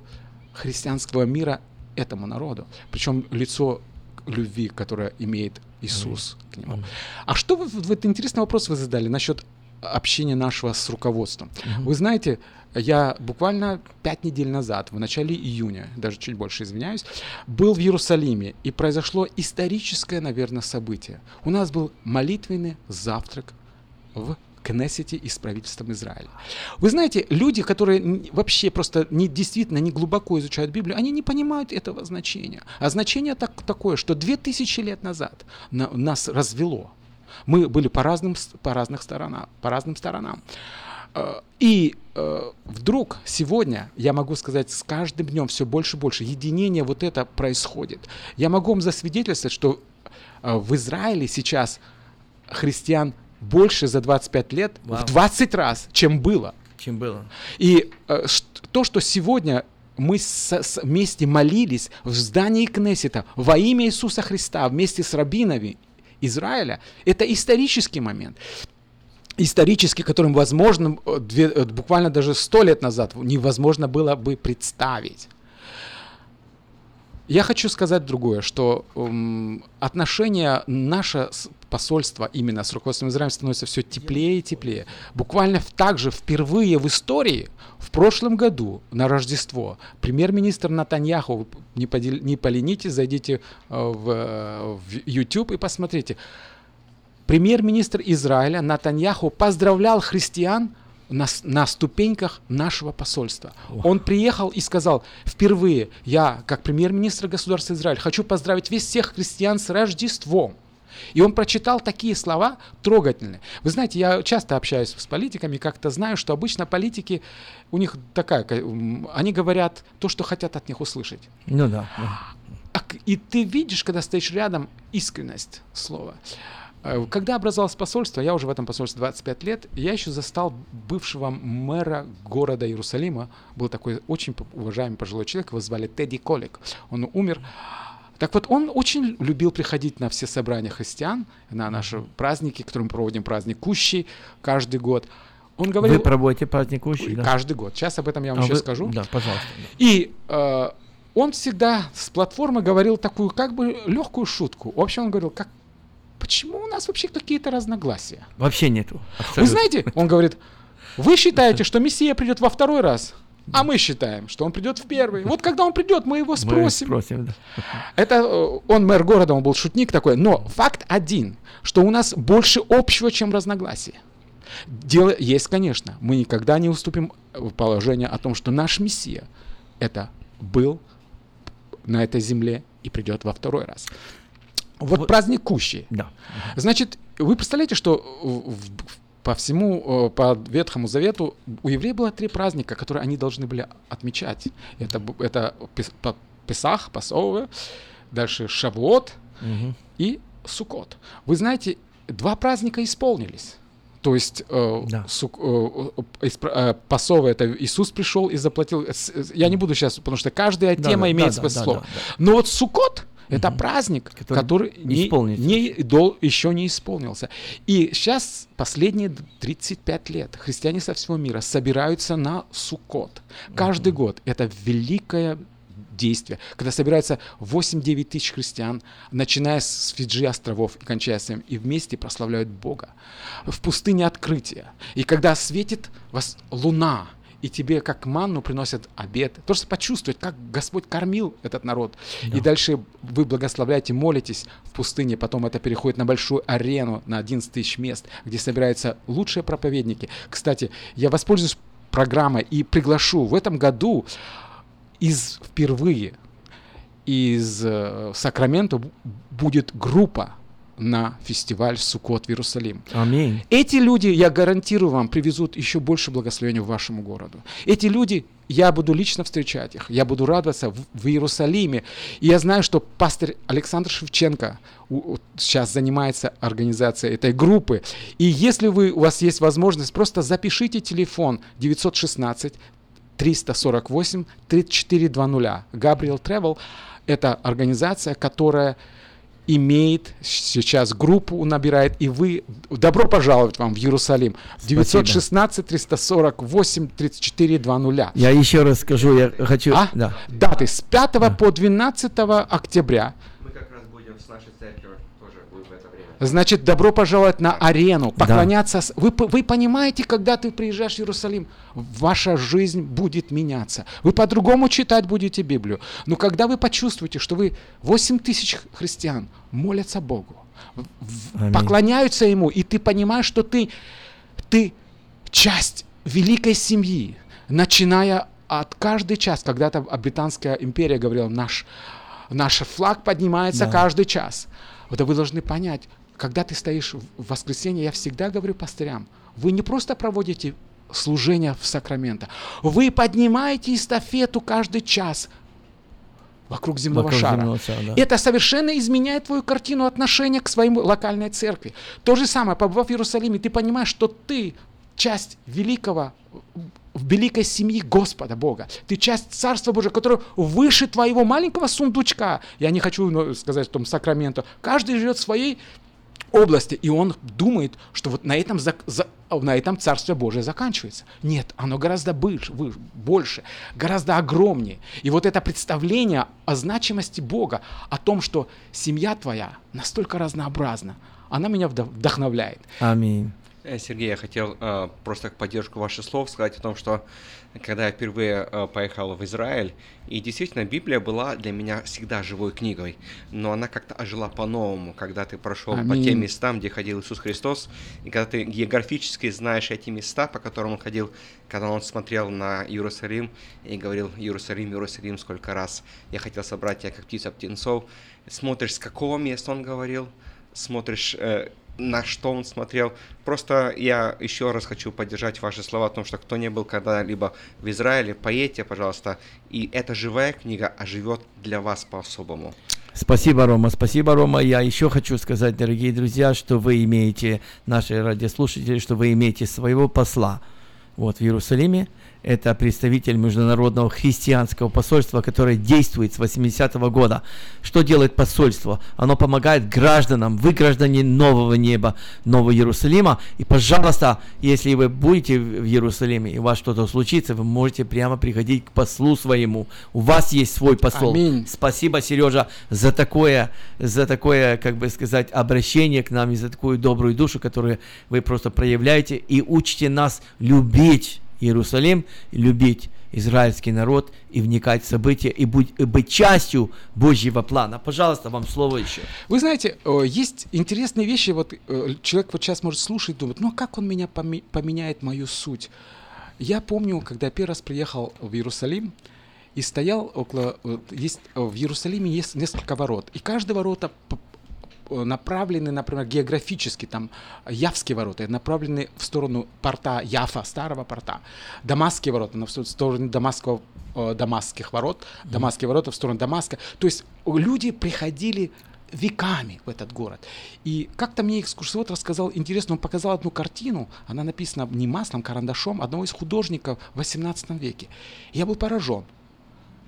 христианского мира этому народу. Причем лицо любви, которое имеет Иисус к нему. А что вы, вот интересный вопрос вы задали насчет общения нашего с руководством. Вы знаете, я буквально пять недель назад, в начале июня, даже чуть больше извиняюсь, был в Иерусалиме, и произошло историческое, наверное, событие. У нас был молитвенный завтрак в Кнессете и с правительством Израиля. Вы знаете, люди, которые вообще просто не, действительно не глубоко изучают Библию, они не понимают этого значения. А значение так, такое, что две тысячи лет назад на- нас развело. Мы были по разным, по разных сторонам, по разным сторонам. Э, И э, вдруг сегодня, я могу сказать, с каждым днем все больше и больше единение вот это происходит. Я могу вам засвидетельствовать, что э, в Израиле сейчас христиан больше за 25 лет Вау. в 20 раз, чем было. Чем было. И то, что сегодня мы вместе молились в здании Кнессета во имя Иисуса Христа вместе с рабинами Израиля, это исторический момент. Исторический, которым, возможно, э, две- э, буквально даже сто лет назад невозможно было бы представить. Я хочу сказать другое, что м, отношение наше посольство именно с руководством Израиля становится все теплее и теплее. Буквально в- также впервые в истории в прошлом году на Рождество премьер-министр Натаньяху, не, подел- не поленитесь, зайдите э, в, э, в YouTube и посмотрите. Премьер-министр Израиля Натаньяху поздравлял христиан на, на ступеньках нашего посольства. Он приехал и сказал, впервые я, как премьер-министр государства Израиль, хочу поздравить весь всех христиан с Рождеством. И он прочитал такие слова трогательные. Вы знаете, я часто общаюсь с политиками, как-то знаю, что обычно политики, у них такая, они говорят то, что хотят от них услышать. Ну да. да. А И ты видишь, когда стоишь рядом, искренность слова. Э, Когда образовалось посольство, я уже в этом посольстве 25 лет, я еще застал бывшего мэра города Иерусалима, был такой очень уважаемый пожилой человек, его звали Тедди Колик. Он умер. Так вот, он очень любил приходить на все собрания христиан, на наши праздники, которые мы проводим, праздник Кущи каждый год. Он говорил... Вы проводите праздник Ущи, да? Каждый год. Сейчас об этом я вам А еще вы- скажу. Да, пожалуйста. И э, он всегда с платформы говорил такую как бы легкую шутку. В общем, он говорил, как, почему у нас вообще какие-то разногласия? Вообще нету. Вы абсолютно. знаете, он говорит, вы считаете, что Мессия придет во второй раз, а мы считаем, что он придет в первый. Вот когда он придет, мы его Мы спросим. спросим, да. Это э, он мэр города, он был шутник такой. Но факт один, что у нас больше общего, чем разногласия. Дело есть, конечно. Мы никогда не уступим в положение о том, что наш Мессия это был на этой земле и придет во второй раз. Вот, праздник Кущи. Да. Значит, вы представляете, что в- в- по всему, э, по Ветхому Завету у евреев было три праздника, которые они должны были отмечать. Это, это Песах, Пасовы, дальше Шавуот Мгм. и Сукот. Вы знаете, два праздника исполнились. То есть э, Да. сук- э, э, э, Пасовы это Иисус пришел и заплатил. Я не буду сейчас, потому что каждая Да, тема да, имеет да, свое да, слово. да, Но вот Сукот это праздник, Который который, не, не дол- еще не исполнился. И сейчас последние д- 35 лет христиане со всего мира собираются на Сукот. Каждый год это великое действие, когда собирается 8-9 тысяч христиан, начиная с Фиджи островов и кончая всем, и вместе прославляют Бога. В пустыне открытия. И когда светит вас луна, и тебе как манну приносят обед, просто почувствовать, как Господь кормил этот народ. И дальше вы благословляете, молитесь в пустыне, потом это переходит на большую арену на 11 тысяч мест, где собираются лучшие проповедники. Кстати, я воспользуюсь программой и приглашу в этом году из впервые из э, Сакрамента бу- будет группа на фестиваль Суккот в Иерусалим. Аминь. Эти люди, я гарантирую вам, привезут еще больше благословения в вашему городу. Эти люди я буду лично встречать их, я буду радоваться в, в Иерусалиме. И я знаю, что пастор Александр Шевченко у, у, сейчас занимается организацией этой группы. И если вы, у вас есть возможность, просто запишите телефон 916 348 3420. Gabriel Travel – это организация, которая имеет сейчас группу, набирает, и вы, добро пожаловать вам в Иерусалим. 916 348 34 20. Я еще раз скажу, я хочу... А? Да. Даты с 5 да. по 12 октября. Мы как раз будем с нашей церковью тоже будем в это время. Значит, добро пожаловать на арену, поклоняться. Да. Вы, вы понимаете, когда ты приезжаешь в Иерусалим, ваша жизнь будет меняться. Вы по-другому читать будете Библию. Но когда вы почувствуете, что вы 8 тысяч христиан молятся Богу, Аминь. поклоняются Ему, и ты понимаешь, что ты, ты часть великой семьи, начиная от каждый час, когда-то британская империя говорила, наш, наш флаг поднимается да. каждый час. Вот вы должны понять, когда ты стоишь в воскресенье, я всегда говорю пастырям, вы не просто проводите служение в Сакраменто, вы поднимаете эстафету каждый час вокруг земного вокруг шара. Земного шара да. Это совершенно изменяет твою картину отношения к своей локальной церкви. То же самое, побывав в Иерусалиме, ты понимаешь, что ты часть великого в великой семьи Господа Бога. Ты часть Царства Божьего, которое выше твоего маленького сундучка. Я не хочу ну, сказать в том Сакраменто. Каждый живет в своей области, и он думает, что вот на этом, за, за, на этом Царствие Божие заканчивается. Нет, оно гораздо больше, больше, гораздо огромнее. И вот это представление о значимости Бога, о том, что семья твоя настолько разнообразна, она меня вдохновляет. Аминь. Э, Сергей, я хотел э, просто как поддержку ваших слов сказать о том, что когда я впервые э, поехал в Израиль, и действительно Библия была для меня всегда живой книгой, но она как-то ожила по-новому, когда ты прошел Аминь. по тем местам, где ходил Иисус Христос, и когда ты географически знаешь эти места, по которым он ходил, когда он смотрел на Иерусалим и говорил «Иерусалим, Иерусалим» сколько раз, я хотел собрать тебя как птица птенцов, смотришь, с какого места он говорил, смотришь, э, на что он смотрел. Просто я еще раз хочу поддержать ваши слова о том, что кто не был когда-либо в Израиле, поедьте, пожалуйста. И эта живая книга оживет для вас по-особому. Спасибо, Рома. Спасибо, Рома. Я еще хочу сказать, дорогие друзья, что вы имеете, наши радиослушатели, что вы имеете своего посла вот, в Иерусалиме это представитель Международного христианского посольства, которое действует с 80-го года. Что делает посольство? Оно помогает гражданам, вы граждане нового неба, Нового Иерусалима. И, пожалуйста, если вы будете в Иерусалиме и у вас что-то случится, вы можете прямо приходить к послу своему. У вас есть свой посол. Аминь. Спасибо, Сережа, за такое, за такое, как бы сказать, обращение к нам и за такую добрую душу, которую вы просто проявляете и учите нас любить Иерусалим, любить израильский народ и вникать в события и быть, и быть частью Божьего плана. Пожалуйста, вам слово еще. Вы знаете, есть интересные вещи. Вот э, человек вот сейчас может слушать, думать, ну а как он меня поменяет мою суть? Я помню, когда я первый раз приехал в Иерусалим, и стоял около... Есть, в Иерусалиме есть несколько ворот, и каждое ворота Э, направлены, например, географически, там, Явские ворота направлены в сторону порта Яфа, старого порта. Дамасские ворота, в сторону Дамасского, э, Дамасских ворот. Дамасские ворота в сторону Дамаска. То есть люди приходили веками в этот город. И как-то мне экскурсовод рассказал, интересно, он показал одну картину, она написана не маслом, карандашом, одного из художников в 18 веке. Я был поражен.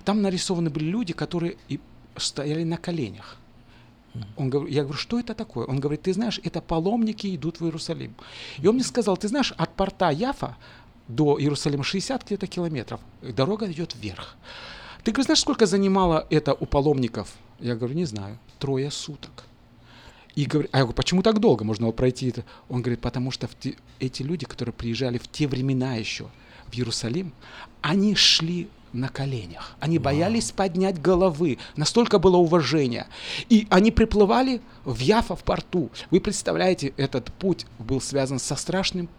Там нарисованы были люди, которые и стояли на коленях. Он говорит, я говорю, что это такое? Он говорит, ты знаешь, это паломники идут в Иерусалим. И он мне сказал, ты знаешь, от порта Яфа до Иерусалима 60 где-то километров, дорога идет вверх. Ты говоришь, знаешь, сколько занимало это у паломников? Я говорю, не знаю, трое суток. И говорю, а я говорю, почему так долго можно было пройти это? Он говорит, потому что те, эти люди, которые приезжали в те времена еще в Иерусалим, они шли на коленях. Они боялись поднять головы. Настолько было уважение. И они приплывали в Яфа, в порту. Вы представляете, этот путь был связан со страшным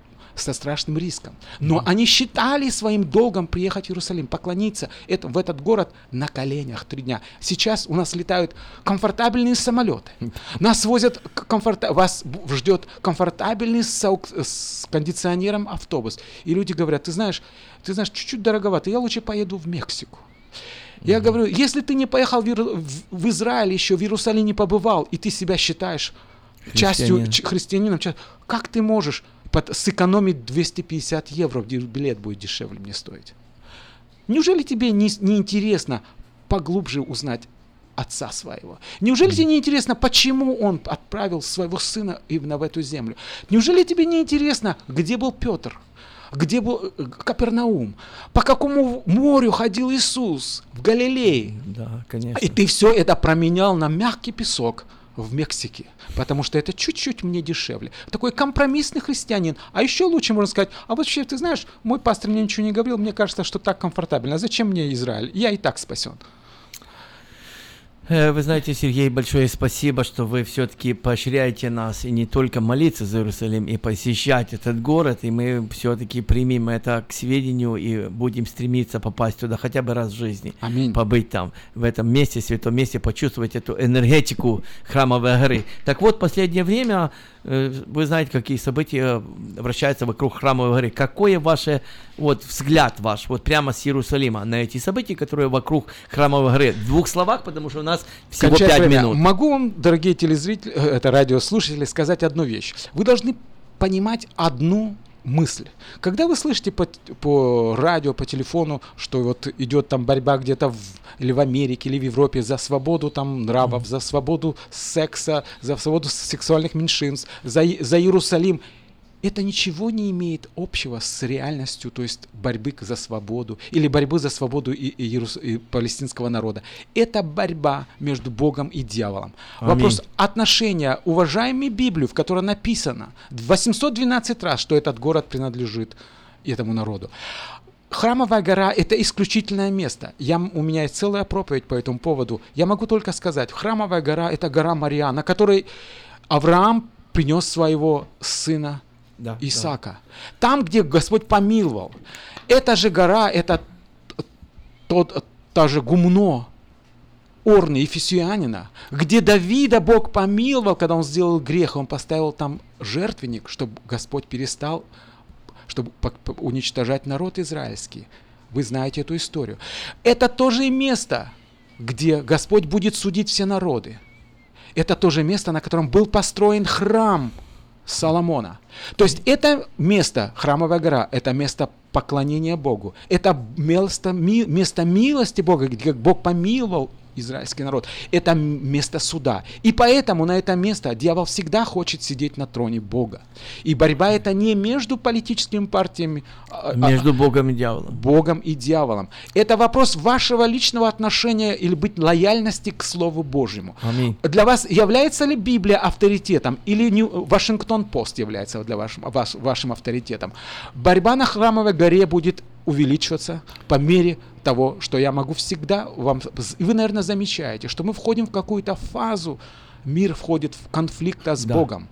со страшным риском. Но они считали своим долгом приехать в Иерусалим, поклониться это, в этот город на коленях три дня. Сейчас у нас летают комфортабельные самолеты. Нас возят комфорта... вас ждет комфортабельный с, с кондиционером автобус. И люди говорят, ты знаешь, ты знаешь, чуть-чуть дороговато, я лучше поеду в Мексику. Я говорю, если ты не поехал в, Израиль еще, в Иерусалим не побывал, и ты себя считаешь частью христианином, как ты можешь сэкономить 250 евро, билет будет дешевле мне стоить? Неужели тебе не, не интересно поглубже узнать отца своего? Неужели тебе не интересно, почему он отправил своего сына именно в эту землю? Неужели тебе не интересно, где был Петр? Где был э, Капернаум? По какому морю ходил Иисус в Галилее? Да, конечно. И ты все это променял на мягкий песок в Мексике, потому что это чуть-чуть мне дешевле. Такой компромиссный христианин. А еще лучше можно сказать, а вообще, ты знаешь, мой пастор мне ничего не говорил, мне кажется, что так комфортабельно. А зачем мне Израиль? Я и так спасен. Э, вы знаете, Сергей, большое спасибо, что вы все-таки поощряете нас и не только молиться за Иерусалим, и посещать этот город, и мы все-таки примем это к сведению и будем стремиться попасть туда хотя бы раз в жизни. Аминь. Побыть там, в этом месте, святом месте, почувствовать эту энергетику храмовой горы. Так вот, последнее время вы знаете, какие события вращаются вокруг храмовой горы. Какой ваш вот, взгляд ваш, вот прямо с Иерусалима на эти события, которые вокруг храмовой горы? В двух словах, потому что у нас всего пять минут. Могу вам, дорогие телезрители, э, это радиослушатели, сказать одну вещь. Вы должны понимать одну мысль. Когда вы слышите по, по радио, по телефону, что вот идет там борьба где-то в, или в Америке, или в Европе за свободу там нравов, за свободу секса, за свободу сексуальных меньшинств, за, за Иерусалим, это ничего не имеет общего с реальностью, то есть борьбы за свободу или борьбы за свободу и, и, Иерус... и палестинского народа. Это борьба между Богом и дьяволом. Аминь. Вопрос отношения, уважаемой Библию, в которой написано 812 раз, что этот город принадлежит этому народу. Храмовая гора – это исключительное место. Я, у меня есть целая проповедь по этому поводу. Я могу только сказать, Храмовая гора – это гора Мария, на которой Авраам принес своего сына да, Исаака. Да. Там, где Господь помиловал. Эта же гора, это тот, та же гумно, Орны, Ефесианина, где Давида Бог помиловал, когда он сделал грех, он поставил там жертвенник, чтобы Господь перестал, чтобы уничтожать народ израильский. Вы знаете эту историю. Это тоже место, где Господь будет судить все народы. Это тоже место, на котором был построен храм – Соломона. То есть это место, храмовая гора, это место поклонения Богу. Это место, место милости Бога, где Бог помиловал израильский народ. Это место суда. И поэтому на это место дьявол всегда хочет сидеть на троне Бога. И борьба это не между политическими партиями. А, а между Богом и дьяволом. Богом и дьяволом. Это вопрос вашего личного отношения или быть лояльности к Слову Божьему. Аминь. Для вас является ли Библия авторитетом или Вашингтон-Пост является для вашим, вас, вашим авторитетом? Борьба на храмовой горе будет увеличиваться по мере того, что я могу всегда вам... И вы, наверное, замечаете, что мы входим в какую-то фазу, мир входит в конфликт с да. Богом.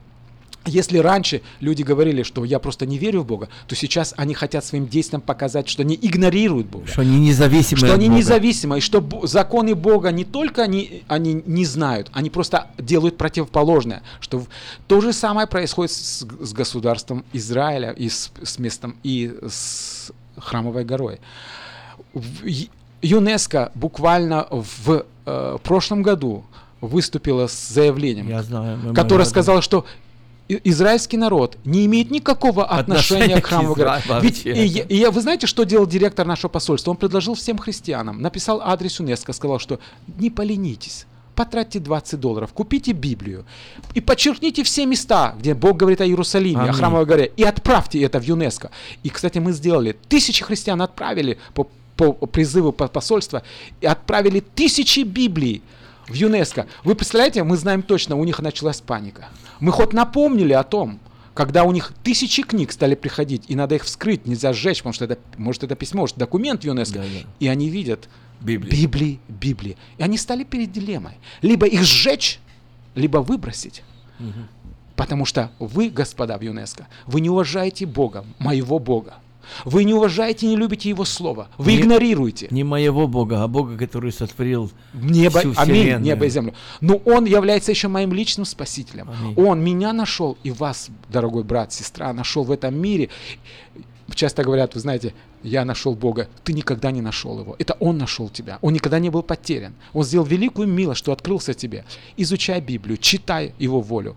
Если раньше люди говорили, что я просто не верю в Бога, то сейчас они хотят своим действием показать, что они игнорируют Бога. Что они независимы Что они Бога. независимы, и что законы Бога не только они, они не знают, они просто делают противоположное. Что то же самое происходит с, с государством Израиля и с, с местом и с Храмовой горой. ЮНЕСКО буквально в э, прошлом году выступила с заявлением, Я знаю, которое сказало, что израильский народ не имеет никакого отношения, отношения к храму Изра... Ведь и, и, и вы знаете, что делал директор нашего посольства? Он предложил всем христианам, написал адрес ЮНЕСКО, сказал, что не поленитесь, потратьте 20 долларов, купите Библию и подчеркните все места, где Бог говорит о Иерусалиме, Аминь. о Храмовой горе, и отправьте это в ЮНЕСКО. И, кстати, мы сделали, тысячи христиан отправили по, по призыву посольства, и отправили тысячи Библий в ЮНЕСКО. Вы представляете, мы знаем точно, у них началась паника. Мы хоть напомнили о том, когда у них тысячи книг стали приходить, и надо их вскрыть, нельзя сжечь, потому что это, может, это письмо, может, документ ЮНЕСКО, да, да. и они видят, Библии. Библии, Библии. И они стали перед дилеммой. Либо их сжечь, либо выбросить. Угу. Потому что вы, господа в ЮНЕСКО, вы не уважаете Бога, моего Бога. Вы не уважаете, не любите Его Слово. Вы Не- игнорируете. Не моего Бога, а Бога, который сотворил Небо, всю аминь, небо и землю. Но Он является еще моим личным спасителем. Аминь. Он меня нашел, и вас, дорогой брат, сестра, нашел в этом мире. Часто говорят, вы знаете, я нашел Бога. Ты никогда не нашел его. Это Он нашел тебя. Он никогда не был потерян. Он сделал великую милость, что открылся тебе. Изучай Библию, читай Его волю.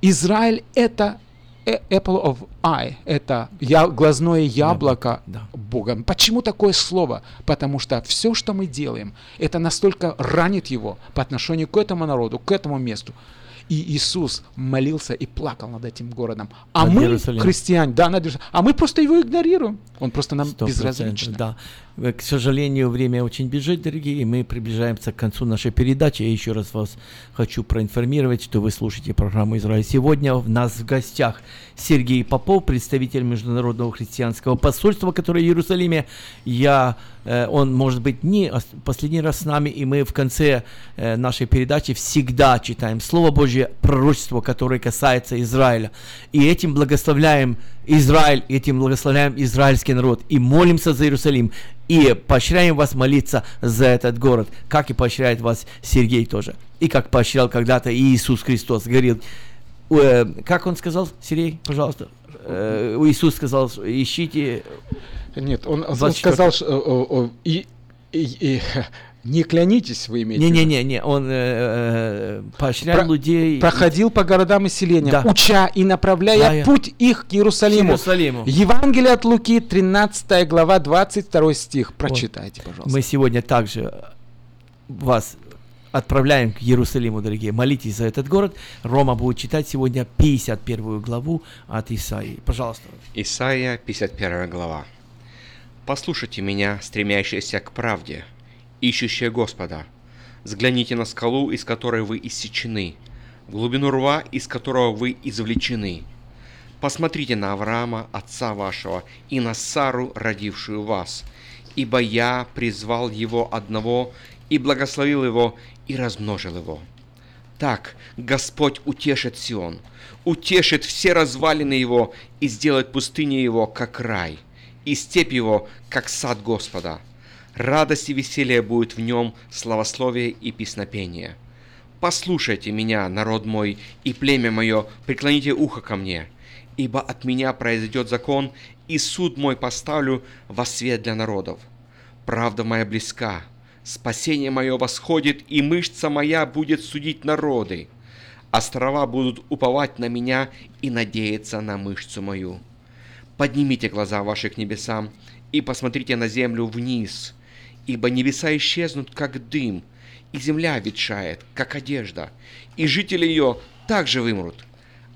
Израиль это э- apple of eye, это я, глазное яблоко Бога. Почему такое слово? Потому что все, что мы делаем, это настолько ранит его по отношению к этому народу, к этому месту. И Иисус молился и плакал над этим городом. А Над мы, Иерусалимом. христиане, да, над Иерусалимом, а мы просто его игнорируем. Он просто нам безразличен. Да. Э, К сожалению, время очень бежит, дорогие, и мы приближаемся к концу нашей передачи. Я еще раз вас хочу проинформировать, что вы слушаете программу «Израиль сегодня». У нас в гостях Сергей Попов, представитель Международного христианского посольства, которое в Иерусалиме. Я, э, он, может быть, не ос- последний раз с нами, и мы в конце э, нашей передачи всегда читаем Слово Божье, пророчество, которое касается Израиля. И этим благословляем Израиль, этим благословляем израильский народ, и молимся за Иерусалим, и поощряем вас молиться за этот город, как и поощряет вас Сергей тоже, и как поощрял когда-то Иисус Христос, говорил, э, как он сказал, Сергей, пожалуйста, Э, Иисус сказал, ищите... Нет, он, он 24. сказал, что, о, о, и, и- и, не клянитесь, вы имеете в виду? Не-не-не, он э, э, поощрял Про- людей... проходил по городам и селениям, Да. уча и направляя Да, путь их к Иерусалиму. К Иерусалиму. Евангелие от Луки, 13 глава, 22 стих. Прочитайте, пожалуйста. Мы сегодня также вас отправляем к Иерусалиму, дорогие. Молитесь за этот город. Рома будет читать сегодня 51 главу от Исаии. Пожалуйста. Исайя, 51 глава. «Послушайте меня, стремящиеся к правде, ищущие Господа. Взгляните на скалу, из которой вы иссечены, глубину рва, из которого вы извлечены. Посмотрите на Авраама, отца вашего, и на Сару, родившую вас, ибо я призвал его одного и благословил его и размножил его. Так Господь утешит Сион, утешит все развалины его и сделает пустыню его, как рай, и степь его, как сад Господа. Радость и веселье будет в нем, славословие и песнопение. Послушайте меня, народ мой, и племя мое, преклоните ухо ко мне, ибо от меня произойдет закон, и суд мой поставлю во свет для народов. Правда моя близка, спасение мое восходит, и мышца моя будет судить народы. Острова будут уповать на меня и надеяться на мышцу мою. Поднимите глаза ваши к небесам и посмотрите на землю вниз, ибо небеса исчезнут, как дым, и земля ветшает, как одежда, и жители ее также вымрут.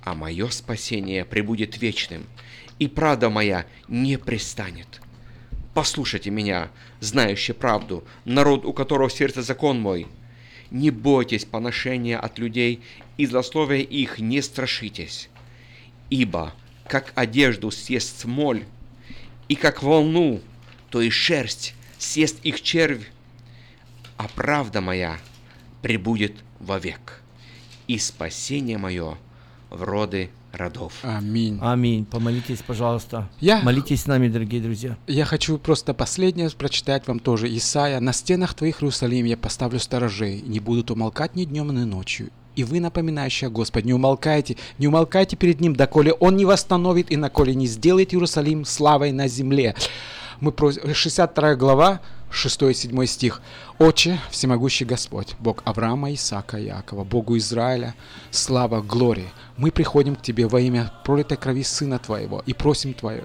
А мое спасение пребудет вечным, и правда моя не пристанет. Послушайте меня, знающие правду, народ, у которого в сердце закон мой. Не бойтесь поношения от людей, и злословия их не страшитесь. Ибо, как одежду съест смоль, и как волну, то и шерсть съест их червь, а правда моя пребудет вовек, и спасение мое в роды родов. Аминь. Аминь. Помолитесь, пожалуйста. Я- Молитесь с нами, дорогие друзья. Я хочу просто последнее прочитать вам тоже. Исайя. «На стенах твоих, Иерусалим, я поставлю сторожей, не будут умолкать ни днем, ни ночью. И вы, напоминающие о Господе, не умолкайте, не умолкайте перед Ним, доколе Он не восстановит и наколе не сделает Иерусалим славой на земле». Мы просим, 62 глава, 6-7 стих. «Отче, всемогущий Господь, Бог Авраама, Исаака, Якова, Богу Израиля, слава, глория, мы приходим к Тебе во имя пролитой крови Сына Твоего и просим Твое,